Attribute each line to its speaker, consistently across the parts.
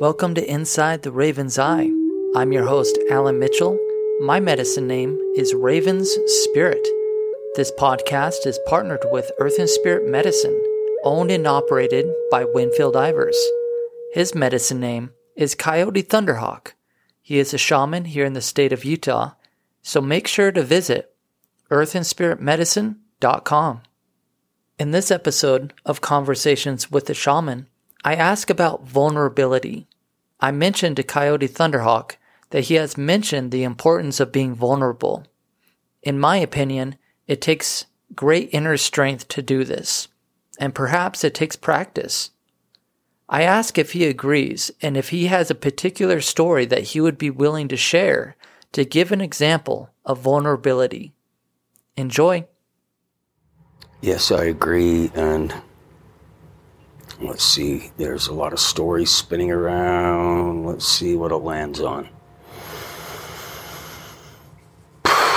Speaker 1: Welcome to Inside the Raven's Eye. I'm your host, Alan Mitchell. My medicine name is Raven's Spirit. This podcast is partnered with Earth and Spirit Medicine, owned and operated by Winfield Ivers. His medicine name is Coyote Thunderhawk. He is a shaman here in the state of Utah, so make sure to visit earthandspiritmedicine.com. In this episode of Conversations with the Shaman, I ask about vulnerability. I mentioned to Coyote Thunderhawk that he has mentioned the importance of being vulnerable. In my opinion, it takes great inner strength to do this, and perhaps it takes practice. I ask if he agrees and if he has a particular story that he would be willing to share to give an example of vulnerability. Enjoy.
Speaker 2: Yes, I agree. And let's see, there's a lot of stories spinning around. Let's see what it lands on.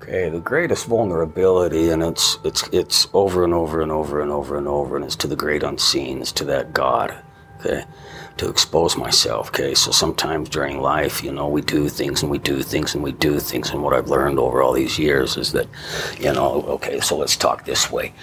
Speaker 2: Okay, the greatest vulnerability, and it's it's it's over and over and over and over and over, and it's to the great unseen, it's to that God. Okay, to expose myself. Okay, so sometimes during life, you know, we do things and we do things and we do things. And what I've learned over all these years is that, you know, okay, so let's talk this way.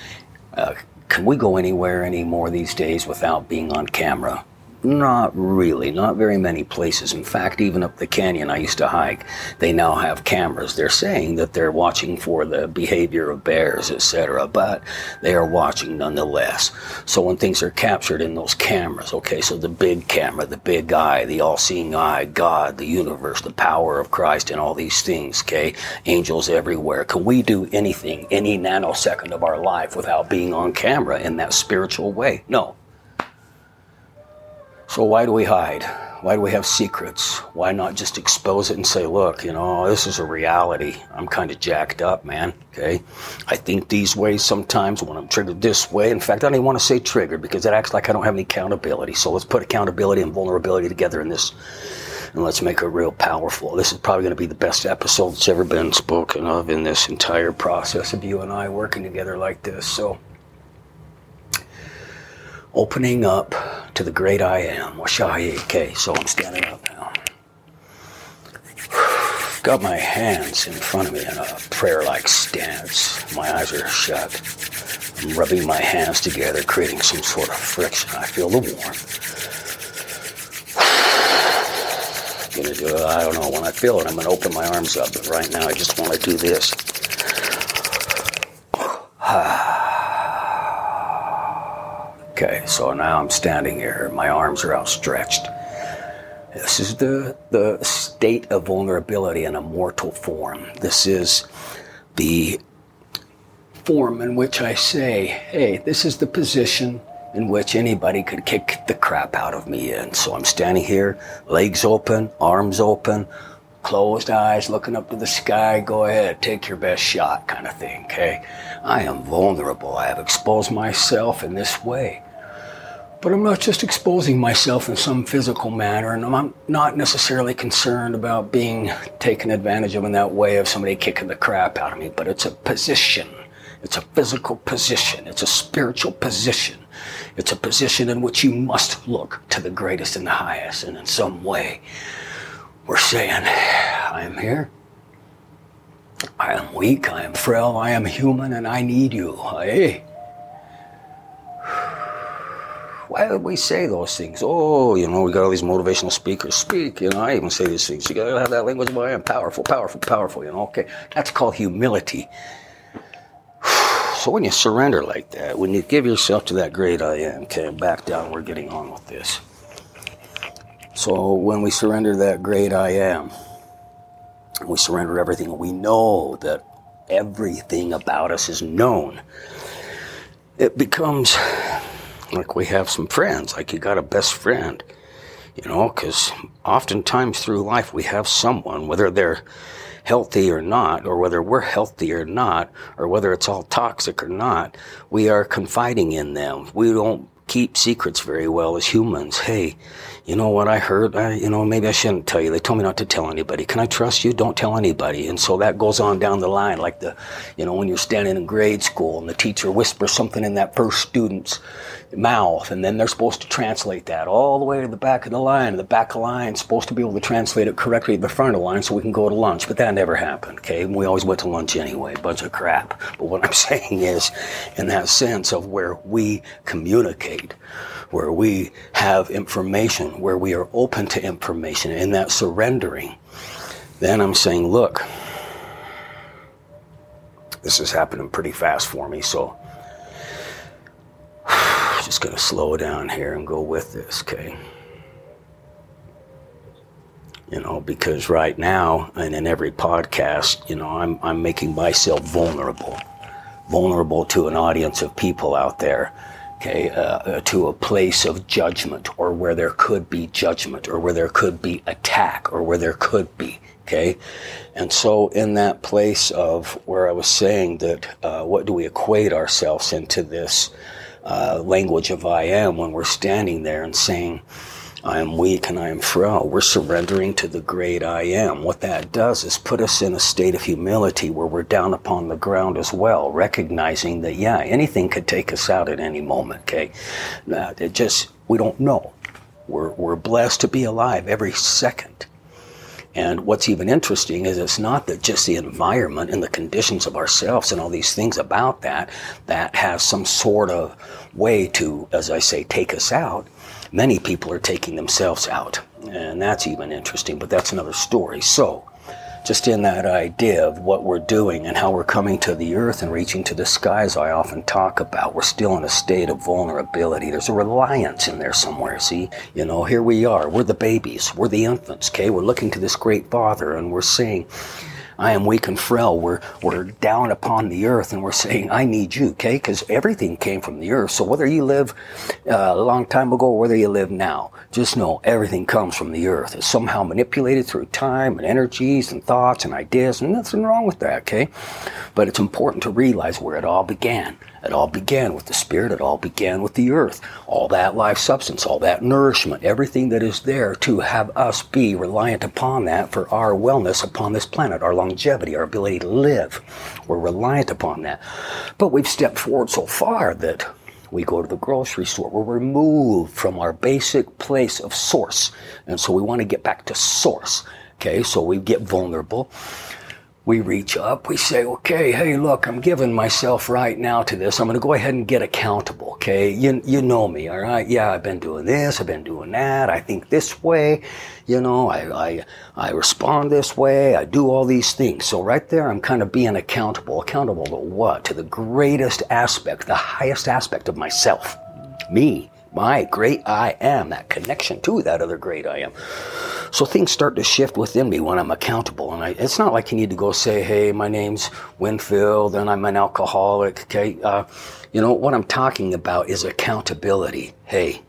Speaker 2: Uh, can we go anywhere anymore these days without being on camera? Not really, not very many places. In fact, even up the canyon I used to hike, they now have cameras. They're saying that they're watching for the behavior of bears, etc., but they are watching nonetheless. So when things are captured in those cameras, okay, so the big camera, the big eye, the all-seeing eye, God, the universe, the power of Christ, and all these things, okay, angels everywhere. Can we do anything, any nanosecond of our life without being on camera in that spiritual way? No. So why do we hide? Why do we have secrets? Why not just expose it and say, look, you know, this is a reality. I'm kind of jacked up, man. Okay. I think these ways sometimes when I'm triggered this way. In fact, I don't even want to say triggered because it acts like I don't have any accountability. So let's put accountability and vulnerability together in this and let's make it real powerful. This is probably going to be the best episode that's ever been spoken of in this entire process of you and I working together like this. So, opening up to the great I am, Washahi. So I'm standing up now. Got my hands in front of me in a prayer like stance. My eyes are shut. I'm rubbing my hands together, creating some sort of friction. I feel the warmth. I don't know. When I feel it, I'm to open my arms up. But right now, I just want to do this. Ah. Okay, so now I'm standing here. My arms are outstretched. This is the, the state of vulnerability in a mortal form. This is the form in which I say, hey, this is the position in which anybody could kick the crap out of me in. So I'm standing here, legs open, arms open, closed eyes, looking up to the sky. Go ahead, take your best shot, kind of thing, okay? I am vulnerable. I have exposed myself in this way. But I'm not just exposing myself in some physical manner, and I'm not necessarily concerned about being taken advantage of in that way of somebody kicking the crap out of me, but it's a position. It's a physical position. It's a spiritual position. It's a position in which you must look to the greatest and the highest. And in some way, we're saying, I am here. I am weak. I am frail. I am human, and I need you. Hey. Why would we say those things? Oh, you know, we got all these motivational speakers speak. You know, I even say these things. You gotta have that language of I am powerful, powerful, powerful. You know, okay, that's called humility. So when you surrender like that, when you give yourself to that great I am, okay, back down, we're getting on with this. So when we surrender that great I am, we surrender everything. We know that everything about us is known. It becomes like we have some friends, like you got a best friend, you know, because oftentimes through life we have someone, whether they're healthy or not, or whether we're healthy or not, or whether it's all toxic or not, we are confiding in them. We don't keep secrets very well as humans. Hey, you know what I heard? I, you know, maybe I shouldn't tell you. They told me not to tell anybody. Can I trust you? Don't tell anybody. And so that goes on down the line, like the, you know, when you're standing in grade school and the teacher whispers something in that first student's mouth, and then they're supposed to translate that all the way to the back of the line. The back of the line supposed to be able to translate it correctly to the front of the line so we can go to lunch. But that never happened. Okay, we always went to lunch anyway. Bunch of crap. But what I'm saying is, in that sense of where we communicate where we have information, where we are open to information, in that surrendering, then I'm saying, look, this is happening pretty fast for me, so just going to slow down here and go with this, okay? You know, because right now, and in every podcast, you know, I'm, I'm making myself vulnerable, vulnerable to an audience of people out there okay, uh, uh, to a place of judgment or where there could be judgment or where there could be attack or where there could be, okay? And so in that place of where I was saying that uh, what do we equate ourselves into this uh, language of I am when we're standing there and saying, I am weak and I am frail. We're surrendering to the great I am. What that does is put us in a state of humility where we're down upon the ground as well, recognizing that, yeah, anything could take us out at any moment, okay? Uh, it just, we don't know. We're, we're blessed to be alive every second. And what's even interesting is it's not that just the environment and the conditions of ourselves and all these things about that that has some sort of way to, as I say, take us out many people are taking themselves out. And that's even interesting, but that's another story. So, just in that idea of what we're doing and how we're coming to the earth and reaching to the skies, I often talk about, we're still in a state of vulnerability. There's a reliance in there somewhere, see? You know, here we are. We're the babies. We're the infants, okay? We're looking to this great Father and we're saying, I am weak and frail. We're, we're down upon the earth and we're saying, I need you, okay? Because everything came from the earth. So whether you live uh, a long time ago or whether you live now, just know everything comes from the earth. It's somehow manipulated through time and energies and thoughts and ideas, and nothing wrong with that, okay? But it's important to realize where it all began. It all began with the Spirit. It all began with the earth. All that life substance, all that nourishment, everything that is there to have us be reliant upon that for our wellness upon this planet, our longevity, our ability to live. We're reliant upon that. But we've stepped forward so far that we go to the grocery store. We're removed from our basic place of source. And so we want to get back to source. Okay, so we get vulnerable we reach up, we say, okay, hey, look, I'm giving myself right now to this. I'm going to go ahead and get accountable. Okay. You, you know me. All right. Yeah. I've been doing this. I've been doing that. I think this way. You know, I, I, I respond this way. I do all these things. So right there, I'm kind of being accountable. Accountable to what? To the greatest aspect, the highest aspect of myself. Me my great I am, that connection to that other great I am. So things start to shift within me when I'm accountable. And I, it's not like you need to go say, hey, my name's Winfield and I'm an alcoholic. Okay. Uh, you know, what I'm talking about is accountability. Hey,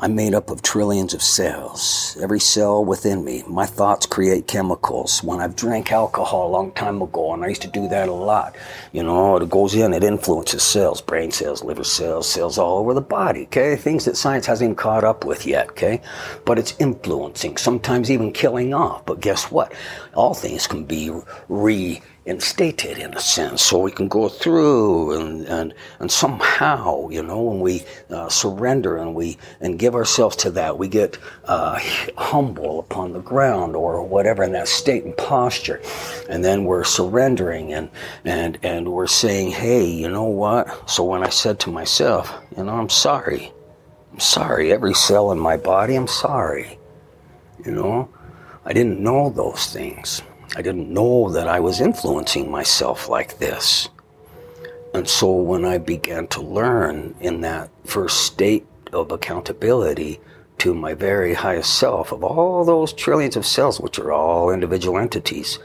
Speaker 2: I'm made up of trillions of cells. Every cell within me, my thoughts create chemicals. When I've drank alcohol a long time ago, and I used to do that a lot, you know, it goes in, it influences cells, brain cells, liver cells, cells all over the body, okay? Things that science hasn't even caught up with yet, okay? But it's influencing, sometimes even killing off. But guess what? All things can be re instated in a sense so we can go through and, and, and somehow, you know, when we uh, surrender and we and give ourselves to that, we get uh, humble upon the ground or whatever in that state and posture. And then we're surrendering and, and, and we're saying, hey, you know what? So when I said to myself, you know, I'm sorry. I'm sorry. Every cell in my body, I'm sorry. You know, I didn't know those things. I didn't know that I was influencing myself like this. And so when I began to learn in that first state of accountability to my very highest self of all those trillions of cells, which are all individual entities,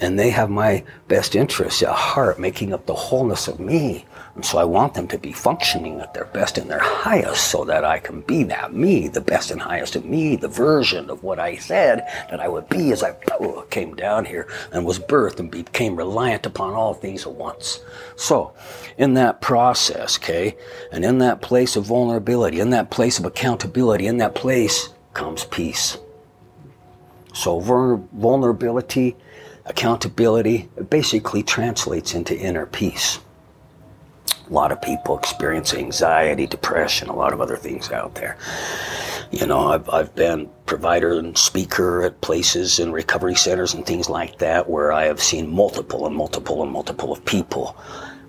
Speaker 2: and they have my best interests at heart, making up the wholeness of me. And so I want them to be functioning at their best and their highest so that I can be that me, the best and highest of me, the version of what I said that I would be as I oh, came down here and was birthed and became reliant upon all things at once. So, in that process, okay, and in that place of vulnerability, in that place of accountability, in that place comes peace. So, vulnerability, accountability, basically translates into inner peace a lot of people experience anxiety, depression, a lot of other things out there. You know, I've, I've been provider and speaker at places and recovery centers and things like that where I have seen multiple and multiple and multiple of people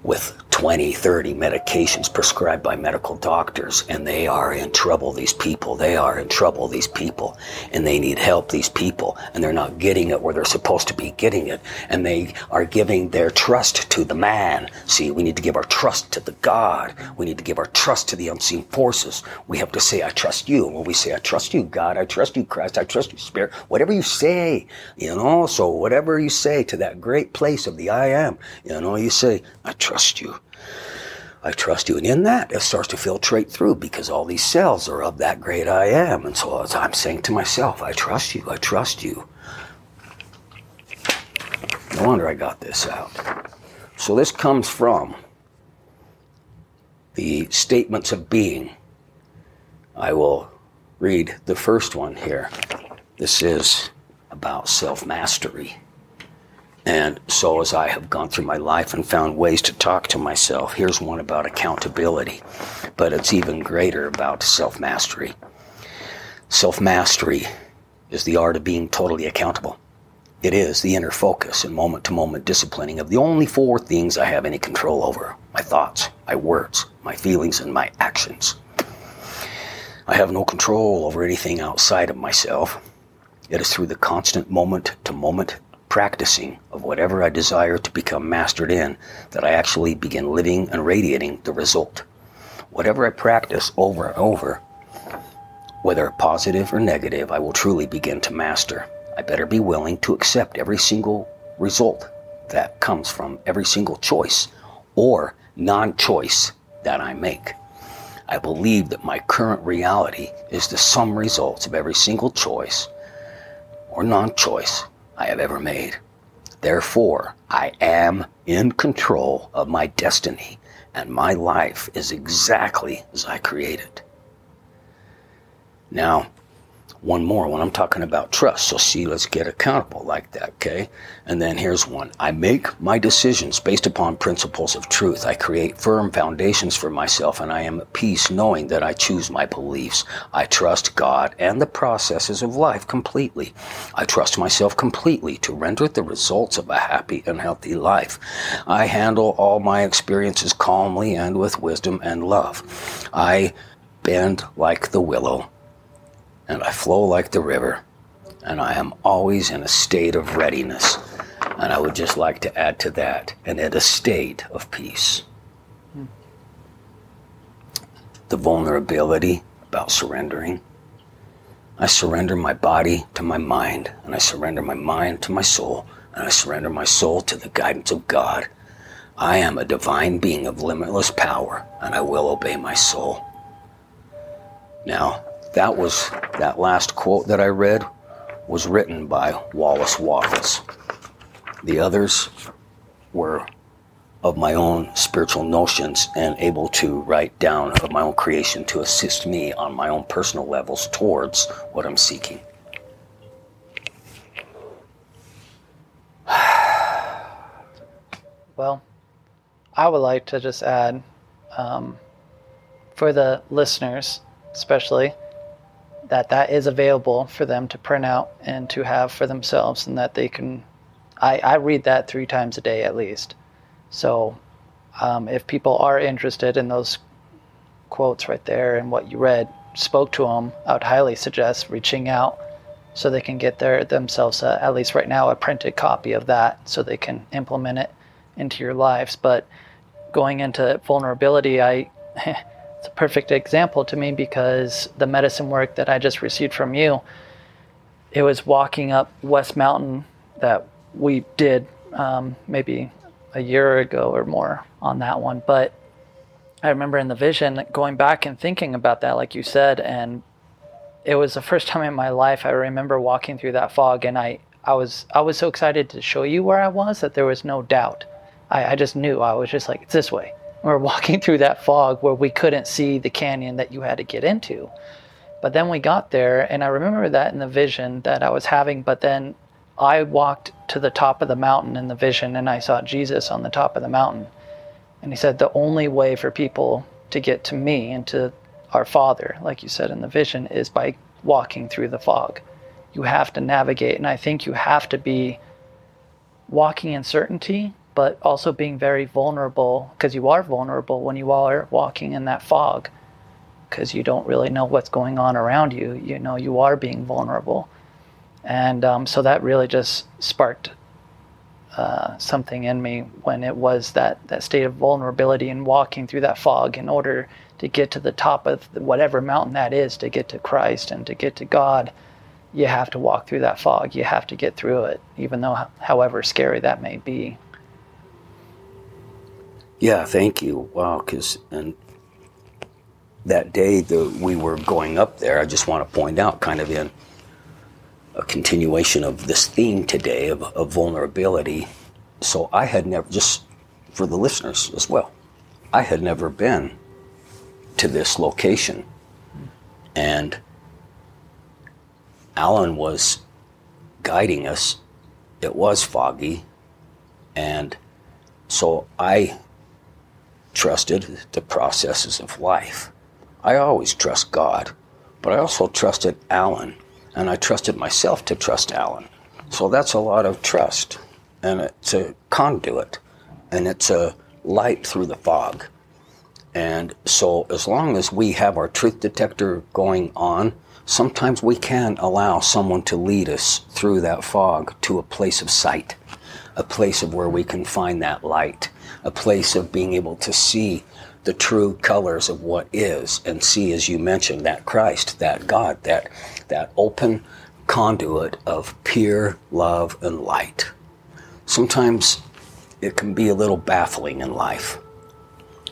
Speaker 2: with 20, 30 medications prescribed by medical doctors, and they are in trouble, these people. They are in trouble, these people. And they need help, these people. And they're not getting it where they're supposed to be getting it. And they are giving their trust to the man. See, we need to give our trust to the God. We need to give our trust to the unseen forces. We have to say, I trust you. When we say, I trust you, God, I trust you, Christ, I trust you, Spirit, whatever you say, you know, so whatever you say to that great place of the I am, you know, you say, I trust you. I trust you. And in that, it starts to filtrate through because all these cells are of that great I am. And so I'm saying to myself, I trust you, I trust you. No wonder I got this out. So this comes from the statements of being. I will read the first one here. This is about self mastery. And so, as I have gone through my life and found ways to talk to myself, here's one about accountability, but it's even greater about self mastery. Self mastery is the art of being totally accountable. It is the inner focus and moment to moment disciplining of the only four things I have any control over my thoughts, my words, my feelings, and my actions. I have no control over anything outside of myself. It is through the constant moment to moment practicing of whatever I desire to become mastered in that I actually begin living and radiating the result. Whatever I practice over and over, whether positive or negative, I will truly begin to master. I better be willing to accept every single result that comes from every single choice or non choice that I make. I believe that my current reality is the sum results of every single choice or non choice I have ever made. Therefore, I am in control of my destiny, and my life is exactly as I created. Now, one more when I'm talking about trust. So, see, let's get accountable like that, okay? And then here's one I make my decisions based upon principles of truth. I create firm foundations for myself, and I am at peace knowing that I choose my beliefs. I trust God and the processes of life completely. I trust myself completely to render the results of a happy and healthy life. I handle all my experiences calmly and with wisdom and love. I bend like the willow and I flow like the river, and I am always in a state of readiness. And I would just like to add to that, and in a state of peace. The vulnerability about surrendering. I surrender my body to my mind, and I surrender my mind to my soul, and I surrender my soul to the guidance of God. I am a divine being of limitless power, and I will obey my soul. Now, that was that last quote that I read was written by Wallace Wattles. The others were of my own spiritual notions and able to write down of my own creation to assist me on my own personal levels towards what I'm seeking.
Speaker 1: Well, I would like to just add um, for the listeners, especially, that that is available for them to print out and to have for themselves and that they can i, I read that three times a day at least. So um, if people are interested in those quotes right there and what you read spoke to them i would highly suggest reaching out so they can get their themselves uh, at least right now a printed copy of that so they can implement it into your lives. But going into vulnerability i It's a perfect example to me because the medicine work that I just received from you, it was walking up West Mountain that we did um, maybe a year ago or more on that one. But I remember in the vision going back and thinking about that, like you said, and it was the first time in my life I remember walking through that fog, and I, I was I was so excited to show you where I was that there was no doubt. I, I just knew I was just like it's this way. We're walking through that fog where we couldn't see the canyon that you had to get into. But then we got there, and I remember that in the vision that I was having. But then I walked to the top of the mountain in the vision, and I saw Jesus on the top of the mountain. And he said, The only way for people to get to me and to our Father, like you said in the vision, is by walking through the fog. You have to navigate, and I think you have to be walking in certainty, but also being very vulnerable because you are vulnerable when you are walking in that fog because you don't really know what's going on around you. You know, you are being vulnerable. And um, so that really just sparked uh, something in me when it was that, that state of vulnerability and walking through that fog in order to get to the top of whatever mountain that is, to get to Christ and to get to God. You have to walk through that fog. You have to get through it, even though, however scary that may be.
Speaker 2: Yeah, thank you. Wow, because and that day that we were going up there, I just want to point out, kind of in a continuation of this theme today of, of vulnerability. So I had never, just for the listeners as well, I had never been to this location. And Alan was guiding us. It was foggy. And so I trusted the processes of life. I always trust God, but I also trusted Alan and I trusted myself to trust Alan. So that's a lot of trust, and it's a conduit, and it's a light through the fog. And so, as long as we have our truth detector going on, sometimes we can allow someone to lead us through that fog to a place of sight, a place of where we can find that light, a place of being able to see the true colors of what is and see, as you mentioned, that Christ, that God, that, that open conduit of pure love and light. Sometimes it can be a little baffling in life.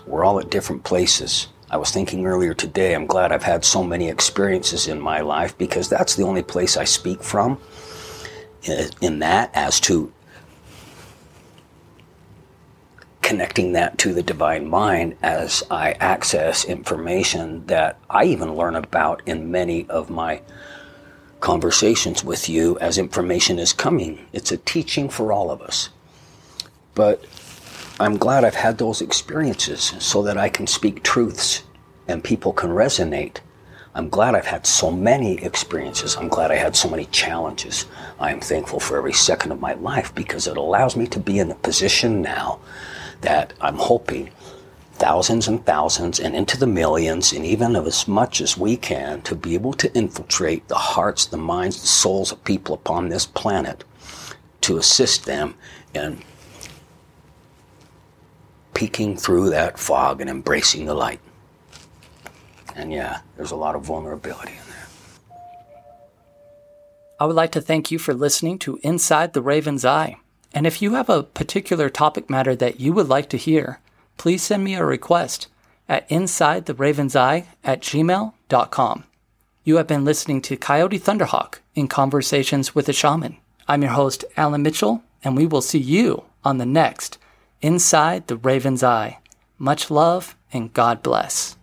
Speaker 2: We're all at different places. I was thinking earlier today, I'm glad I've had so many experiences in my life because that's the only place I speak from eh, in that as to connecting that to the divine mind as I access information that I even learn about in many of my conversations with you as information is coming. It's a teaching for all of us. But I'm glad I've had those experiences so that I can speak truths and people can resonate. I'm glad I've had so many experiences. I'm glad I had so many challenges. I am thankful for every second of my life because it allows me to be in a position now that I'm hoping thousands and thousands and into the millions and even of as much as we can to be able to infiltrate the hearts, the minds, the souls of people upon this planet to assist them in peeking through that fog and embracing the light. And yeah, there's a lot of vulnerability in there.
Speaker 1: I would like to thank you for listening to Inside the Raven's Eye. And if you have a particular topic matter that you would like to hear, please send me a request at insidetheravenseye at gmail.com. You have been listening to Coyote Thunderhawk in Conversations with a Shaman. I'm your host, Alan Mitchell, and we will see you on the next Inside the Raven's Eye. Much love and God bless.